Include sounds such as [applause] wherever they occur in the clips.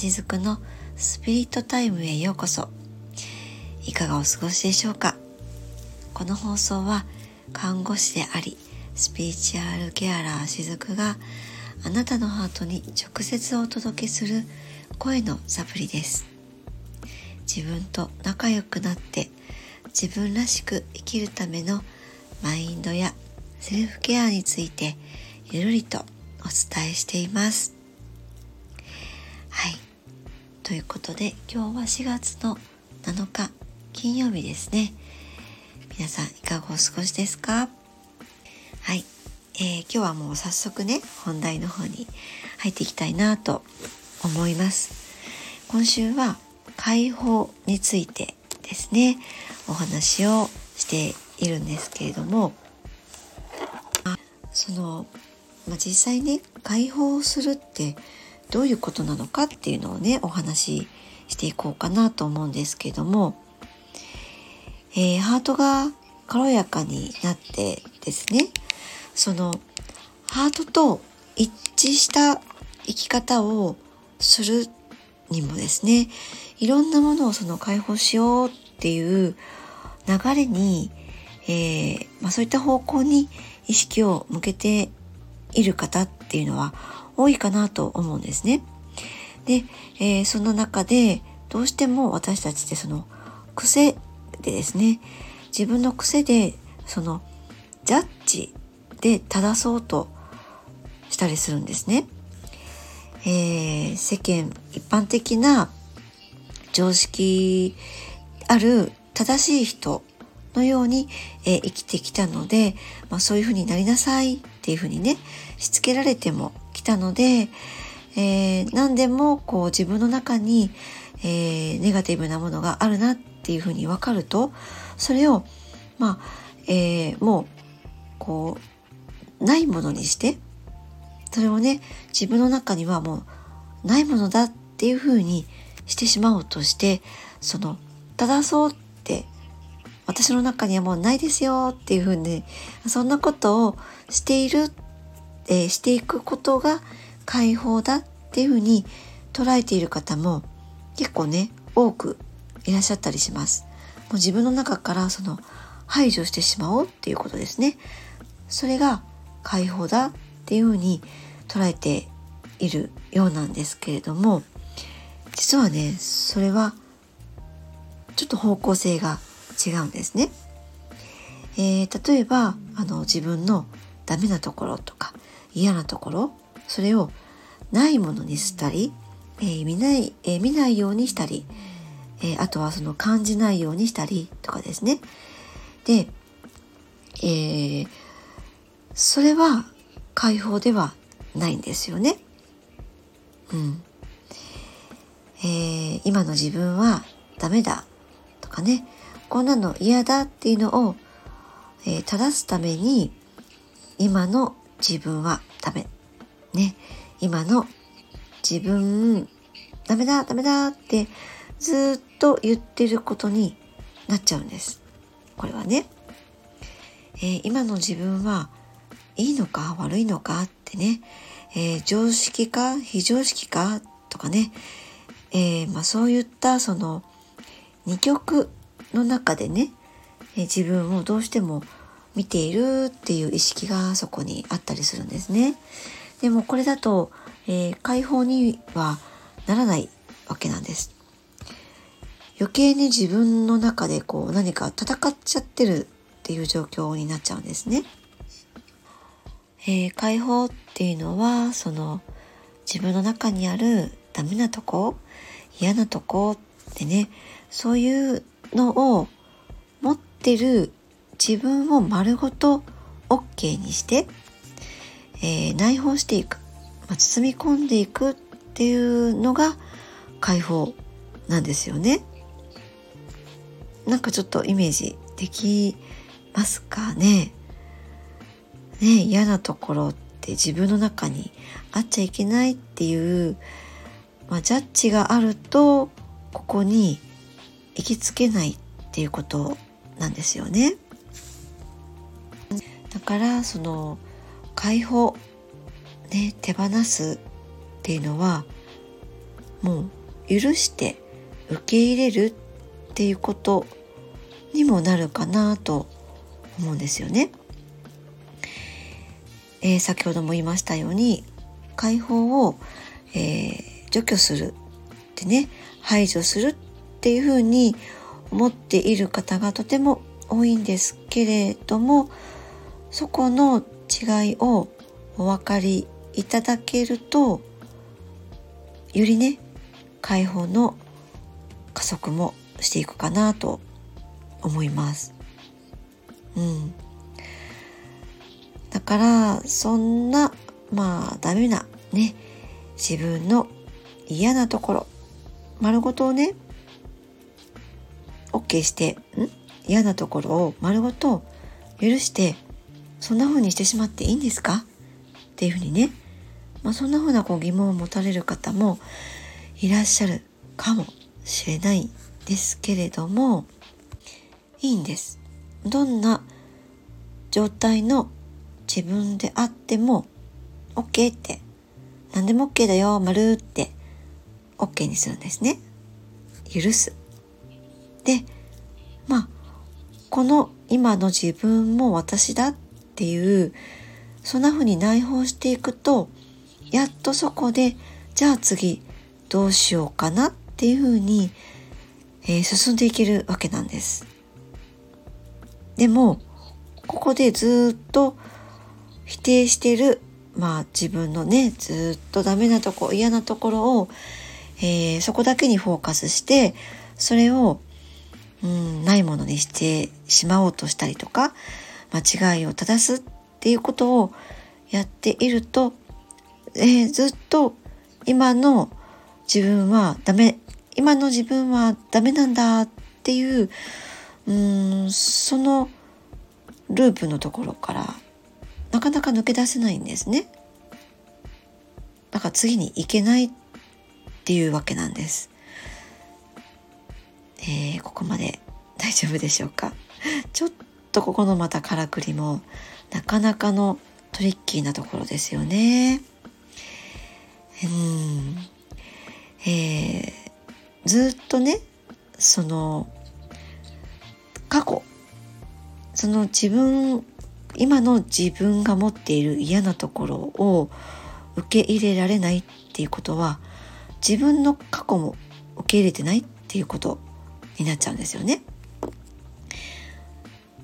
しずくのスピリットタイムへようこそ。いかがお過ごしでしょうか？この放送は看護師でありスピリチュアルケアラーしずくがあなたのハートに直接お届けする声のサプリです。自分と仲良くなって自分らしく生きるためのマインドやセルフケアについてゆるりとお伝えしています。ということで今日は4月の7日金曜日ですね。皆さんいかがお過ごしですか？はい、えー、今日はもう早速ね本題の方に入っていきたいなと思います。今週は解放についてですねお話をしているんですけれどもその、まあ、実際ね解放するってどういうことなのかっていうのをねお話ししていこうかなと思うんですけども、えー、ハートが軽やかになってですね。そのハートと一致した生き方をするにもですねいろんなものをその解放しようっていう流れに、えーまあ、そういった方向に意識を向けている方っていうのは多いかなと思うんですね。で、えー、その中でどうしても私たちってその癖でですね自分の癖でそのジャッジで正そうとしたりするんですね。えー、世間一般的な常識ある正しい人のように、えー、生きてきたので、まあ、そういうふうになりなさいっていうふうにねしつけられてもきたので、えー、何でもこう自分の中に、えー、ネガティブなものがあるなっていうふうに分かるとそれをまあ、えー、もうこうないものにしてそれをね自分の中にはもうないものだっていうふうにしてしまおうとしてその正そうって私の中にはもうないですよっていうふうにそんなことをしているっ、えー、していくことが解放だっていうふうに捉えている方も結構ね多くいらっしゃったりします。もう自分の中からその排除してしまおうっていうことですね。それが解放だっていうふうに捉えているようなんですけれども実はねそれはちょっと方向性が違うんですね。えー、例えばあの自分のダメなところとか嫌なところそれをないものにしたり、えー、見ない、えー、見ないようにしたり、えあとはその感じないようにしたりとかですね。で、えそれは解放ではないんですよね。うん。え今の自分はダメだとかねこんなの嫌だっていうのを、えー、正すために今の自分はダメ。ね。今の自分ダメだダメだってずっと言ってることになっちゃうんです。これはね。えー、今の自分はいいのか悪いのかってね、えー、常識か非常識かとかね、えー、まあ、そういったその二極の中でね、え自分をどうしても見ているっていう意識がそこにあったりするんですね。でもこれだと、えー、解放にはならないわけなんです。余計に自分の中でこう何か戦っちゃってるっていう状況になっちゃうんですね。えー、解放っていうのはその自分の中にあるダメなとこ嫌なとこってねそういうのを持ってる自分を丸ごと OK にして、えー、内包していく、まあ、包み込んでいくっていうのが解放なんですよね。なんかちょっとイメージできますかね。ね嫌なところって自分の中にあっちゃいけないっていう、まあ、ジャッジがあるとここに行きつけないっていうことなんですよね。だからその解放ね手放すっていうのはもう許して受け入れるっていうことにもなるかなと思うんですよね。えー、先ほども言いましたように解放を、えー、除去するってね排除するっていうふうに思っている方がとても多いんですけれどもそこの違いをお分かりいただけるとよりね解放の加速もしていくかなと思います。うん、だからそんなまあダメなね自分の嫌なところ丸ごとをね OK してん？嫌なところを丸ごと許してそんな風にしてしまっていいんですか？っていうふうにね、まあ、そんな風なこう疑問を持たれる方もいらっしゃるかもしれないですけれどもいいんです。どんな状態の自分であっても OK って何でも OK だよ丸って OK にするんですね。許す。でまあこの今の自分も私だっっていうそんな風に内包していくとやっとそこでじゃあ次どうしようかなっていう風に、えー、進んでいけるわけなんです。でもここでずっと否定してるまあ自分のねずっとダメなとこ嫌なところを、えー、そこだけにフォーカスしてそれを、うん、ないものにしてしまおうとしたりとか間違いを正すっていうことをやっていると、えー、ずっと今の自分はダメ今の自分はダメなんだっていううんそのループのところからなかなか抜け出せないんですね。だから次に行けないっていうわけなんです。えー、ここまで大丈夫でしょうか？[laughs] ちょっとここのまたからくりもなかなかのトリッキーなところですよね。うん。えー、ずっとね、その、過去、その自分、今の自分が持っている嫌なところを受け入れられないっていうことは、自分の過去も受け入れてないっていうことになっちゃうんですよね。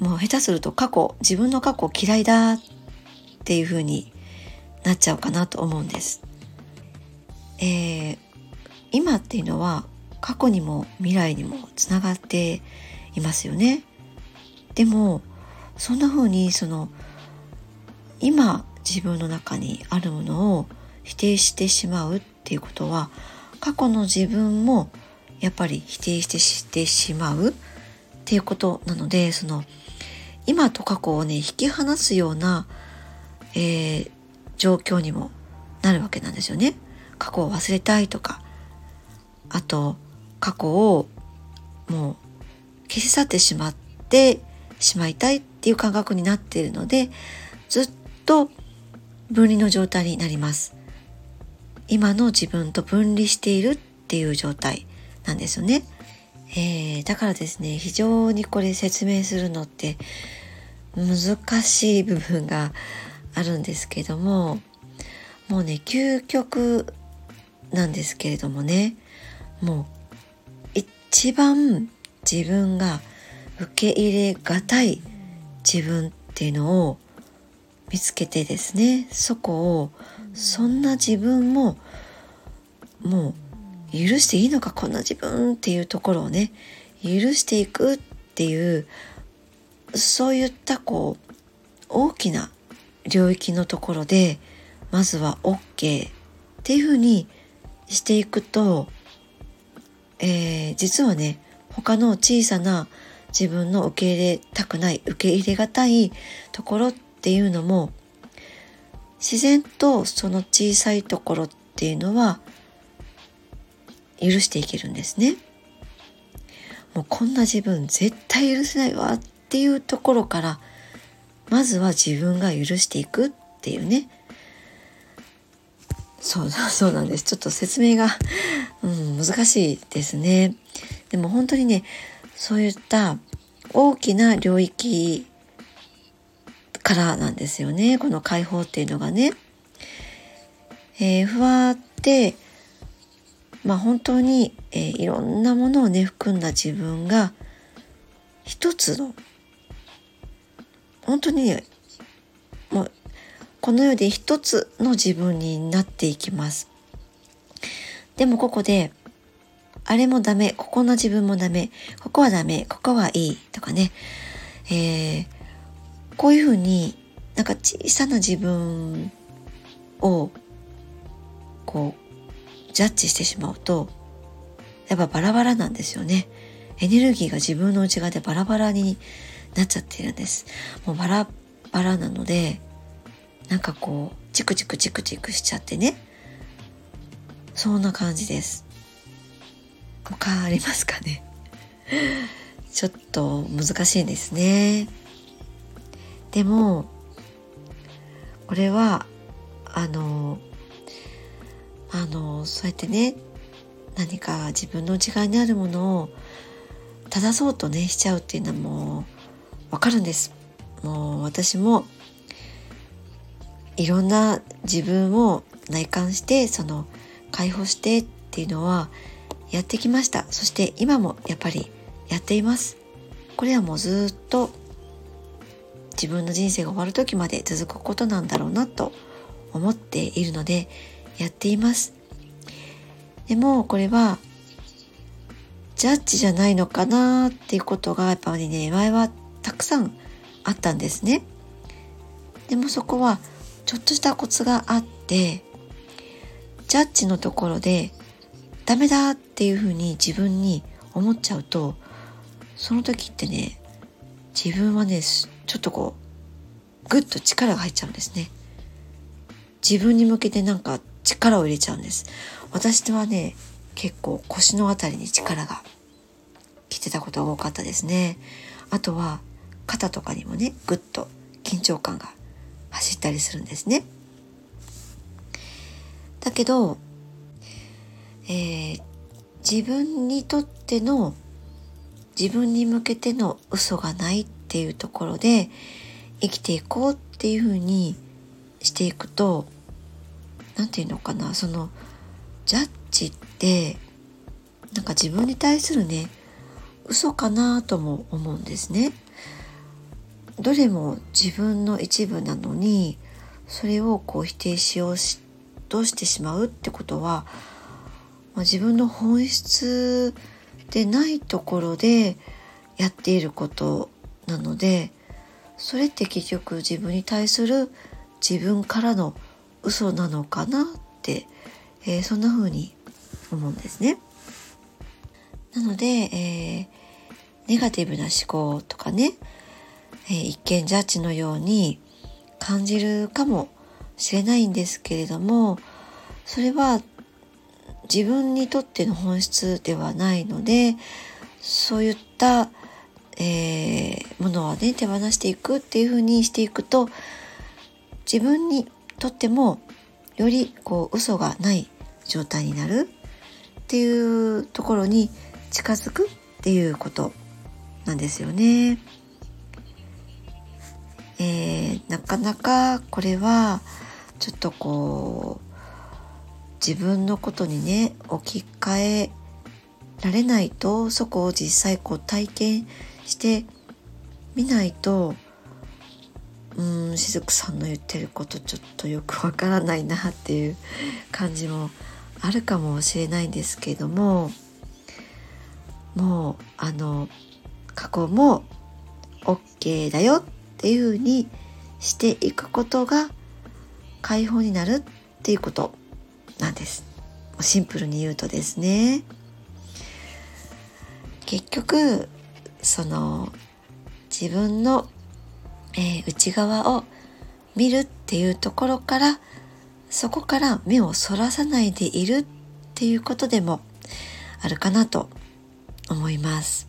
もう下手すると過去自分の過去嫌いだっていう風になっちゃうかなと思うんです。えー、今っていうのは過去にも未来にもつながっていますよね。でもそんな風にその今自分の中にあるものを否定してしまうっていうことは過去の自分もやっぱり否定してしてしまうっていうことなのでその今と過去をね引き離すような、えー、状況にもなるわけなんですよね。過去を忘れたいとかあと過去をもう消し去ってしまってしまいたいっていう感覚になっているのでずっと分離の状態になります。今の自分と分離しているっていう状態なんですよね。えー、だからですね非常にこれ説明するのって難しい部分があるんですけどももうね究極なんですけれどもねもう一番自分が受け入れがたい自分っていうのを見つけてですねそこをそんな自分ももう許していいのかこんな自分っていうところをね許していくっていうそういったこう大きな領域のところでまずは OK っていうふうにしていくと、えー、実はね他の小さな自分の受け入れたくない受け入れがたいところっていうのも自然とその小さいところっていうのは許していけるんですね。もうこんな自分絶対許せないわっていうところからまずは自分が許していくっていうねそう [laughs] そうなんですちょっと説明が、うん、難しいですねでも本当にねそういった大きな領域からなんですよねこの解放っていうのがね。えー、不安ってまあ本当に、えー、いろんなものをね含んだ自分が一つの本当にもうこの世で一つの自分になっていきます。でもここであれもダメ、ここの自分もダメ、ここはダメ、ここはいいとかね、えー、こういうふうになんか小さな自分をこうジャッジしてしまうとやっぱバラバラなんですよね。エネルギーが自分の内側でバラバラになっちゃってるんです。もうバラバラなのでなんかこうチクチクチクチクしちゃってねそんな感じです変わりますかね？ちょっと難しいですねでもこれはあのあのそうやってね何か自分の内側にあるものを正そうとねしちゃうっていうのはもうわかるんです。もう私もいろんな自分を内観してその解放してっていうのはやってきました。そして今もやっぱりやっています。これはもうずっと自分の人生が終わる時まで続くことなんだろうなと思っているのでやっています。でもこれはジャッジじゃないのかなっていうことがやっぱりね前はたくさんあったんですね。でもそこはちょっとしたコツがあってジャッジのところでダメだっていうふうに自分に思っちゃうとその時ってね自分はねちょっとこうグッと力が入っちゃうんですね。自分に向けてなんか力を入れちゃうんです私はね結構腰の辺りに力が来てたことが多かったですねあとは肩とかにもねグッと緊張感が走ったりするんですね。だけど、えー、自分にとっての自分に向けての嘘がないっていうところで生きていこうっていうふうにしていくと何て言うのかなそのジャッジってなんか自分に対するね嘘かなとも思うんですね。どれも自分の一部なのにそれをこう否定しようとしてしまうってことは、まあ、自分の本質でないところでやっていることなのでそれって結局自分に対する自分からの嘘なのかなって、えー、そんな風に思うんですね。なので、えー、ネガティブな思考とかねえー、一見ジャッジのように感じるかもしれないんですけれどもそれは自分にとっての本質ではないのでそういった、えー、ものはね手放していくっていうふうにしていくと自分にとってもよりこう嘘がない状態になるっていうところに近づくっていうことなんですよね。えー、なかなかこれはちょっとこう自分のことにね置き換えられないとそこを実際こう体験してみないとうんしずくさんの言ってることちょっとよくわからないなっていう感じもあるかもしれないんですけどももうあの過去も OK だよっていうふうにしていくことが解放になるっていうことなんです。シンプルに言うとですね。結局その自分の、えー、内側を見るっていうところからそこから目をそらさないでいるっていうことでもあるかなと思います。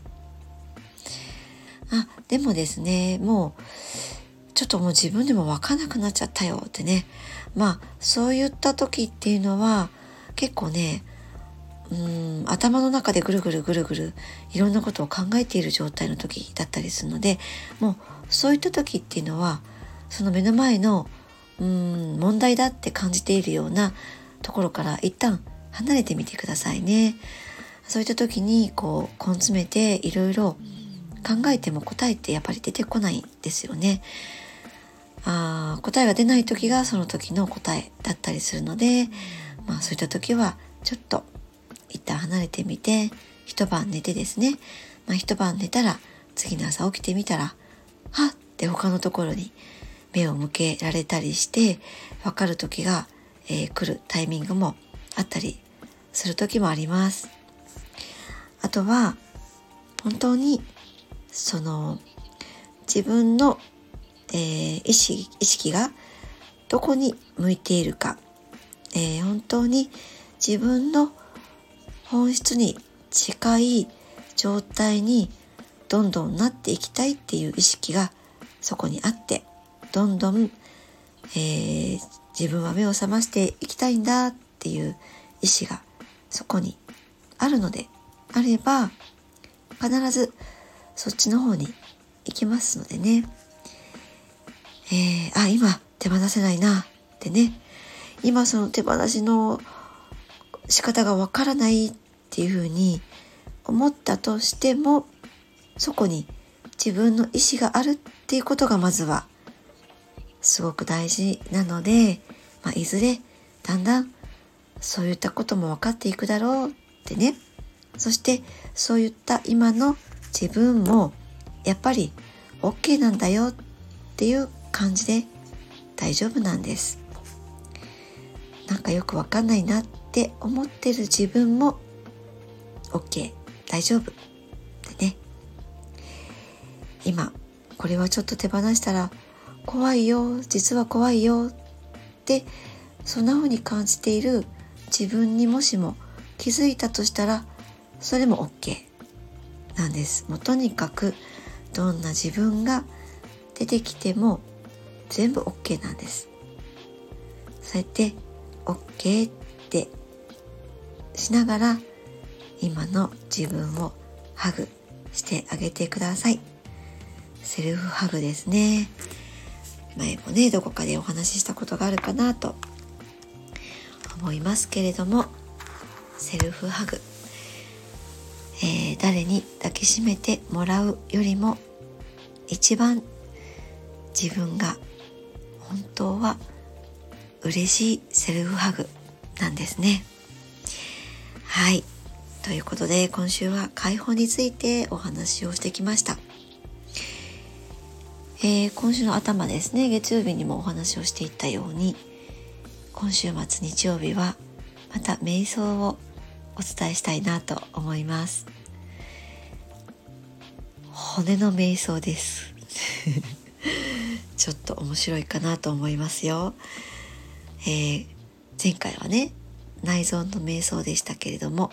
あでもですねもうちょっともう自分でも分かんなくなっちゃったよってねまあそういった時っていうのは結構ねうん頭の中でぐるぐるぐるぐるいろんなことを考えている状態の時だったりするのでもうそういった時っていうのはその目の前のうん問題だって感じているようなところから一旦離れてみてくださいね。そういった時にこう根詰めていろいろ考えても答えってやっぱり出てこないんですよね。あ答えが出ない時がその時の答えだったりするので、まあ、そういった時はちょっと一旦離れてみて一晩寝てですね、まあ、一晩寝たら次の朝起きてみたらはっって他のところに目を向けられたりして分かる時が、えー、来るタイミングもあったりする時もあります。あとは本当にその自分の、えー、意識意識がどこに向いているか、えー、本当に自分の本質に近い状態にどんどんなっていきたいっていう意識がそこにあってどんどん、えー、自分は目を覚ましていきたいんだっていう意志がそこにあるのであれば必ずそっちの方に行きますのでね、えー、あ今手放せないなってね。今その手放しの仕方がわからないっていうふうに思ったとしてもそこに自分の意思があるっていうことがまずはすごく大事なので、まあ、いずれだんだんそういったことも分かっていくだろうってね。そしてそういった今の自分もやっぱり OK なんだよっていう感じで大丈夫なんです。なんかよくわかんないなって思ってる自分も OK 大丈夫。ってね。今これはちょっと手放したら怖いよ。実は怖いよ。ってそんな風に感じている自分にもしも気づいたとしたらそれも OK なんです。もうとにかくどんな自分が出てきても全部 OK なんです。そうやって OK ってしながら今の自分をハグしてあげてください。セルフハグですね。前もねどこかでお話ししたことがあるかなと思いますけれどもセルフハグ、えー、誰に抱きしめてもらうよりも一番自分が本当は嬉しいセルフハグなんですね。はい。ということで今週は解放についてお話をしてきました。えー、今週の頭ですね。月曜日にもお話をしていったように今週末日曜日はまた瞑想をお伝えしたいなと思います。骨の瞑想です。[laughs] ちょっと面白いかなと思いますよ、えー、前回はね内臓の瞑想でしたけれども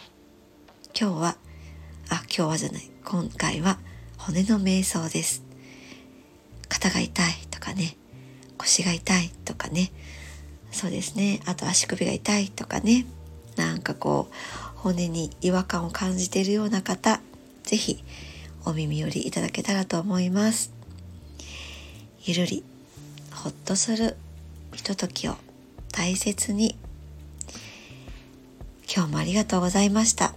今日はあ今日はじゃない。今回は骨の瞑想です。肩が痛いとかね腰が痛いとかね。そうですね。あと足首が痛いとかね。なんかこう骨に違和感を感じているような方是非お耳寄りいただけたらと思います。ゆるりほっとするひとときを大切に。今日もありがとうございました。